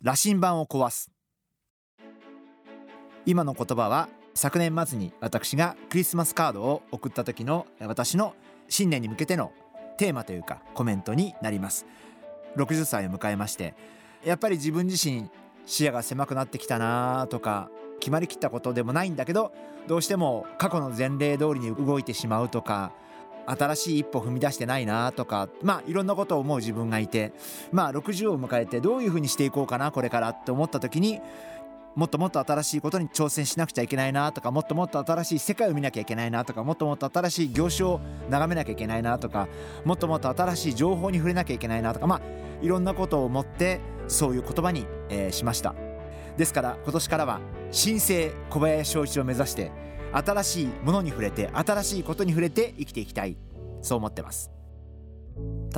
羅針盤を壊す。今の言葉は昨年末に私がクリスマスカードを送った時の私の新年に向けてのテーマというかコメントになります。60歳を迎えましてやっぱり自分自身視野が狭くなってきたなとか決まりきったことでもないんだけどどうしても過去の前例通りに動いてしまうとか新しい一歩踏み出してないなとかまあいろんなことを思う自分がいてまあ60を迎えてどういうふうにしていこうかなこれからって思った時にもっともっと新しいことに挑戦しなくちゃいけないなとかもっともっと新しい世界を見なきゃいけないなとかもっともっと新しい業種を眺めなきゃいけないなとかもっともっと新しい情報に触れなきゃいけないなとかまあいろんなことを思ってそういう言葉に、えー、しました。ですから今年からは新生小林翔一を目指して新しいものに触れて新しいことに触れて生きていきたい。そう思ってます。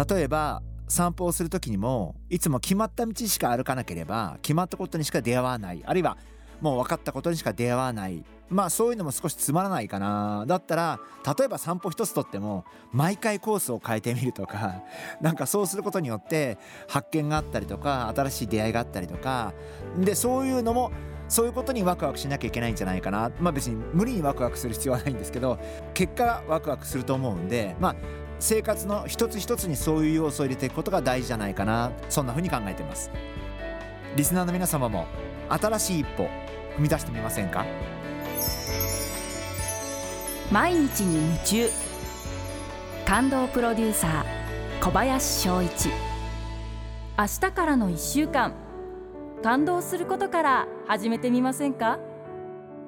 例えば散歩をする時にもいつも決まった道しか歩かなければ決まったことにしか出会わない。あるいはもう分かったことにしか出会わない。まあそういうのも少しつまらないかな。だったら例えば散歩一つとっても毎回コースを変えてみるとか なんかそうすることによって発見があったりとか新しい出会いがあったりとか。でそういうのもそういうことにワクワクしなきゃいけないんじゃないかな。まあ別に無理にワクワクする必要はないんですけど結果ワクワクすると思うんでまあ生活の一つ一つにそういう要素を入れていくことが大事じゃないかな。そんな風に考えてます。リスナーの皆様も新しい一歩踏み出してみませんか？毎日に夢中。感動プロデューサー小林翔一。明日からの1週間。感動することから始めてみませんか？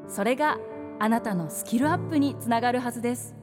それがあなたのスキルアップにつながるはずです。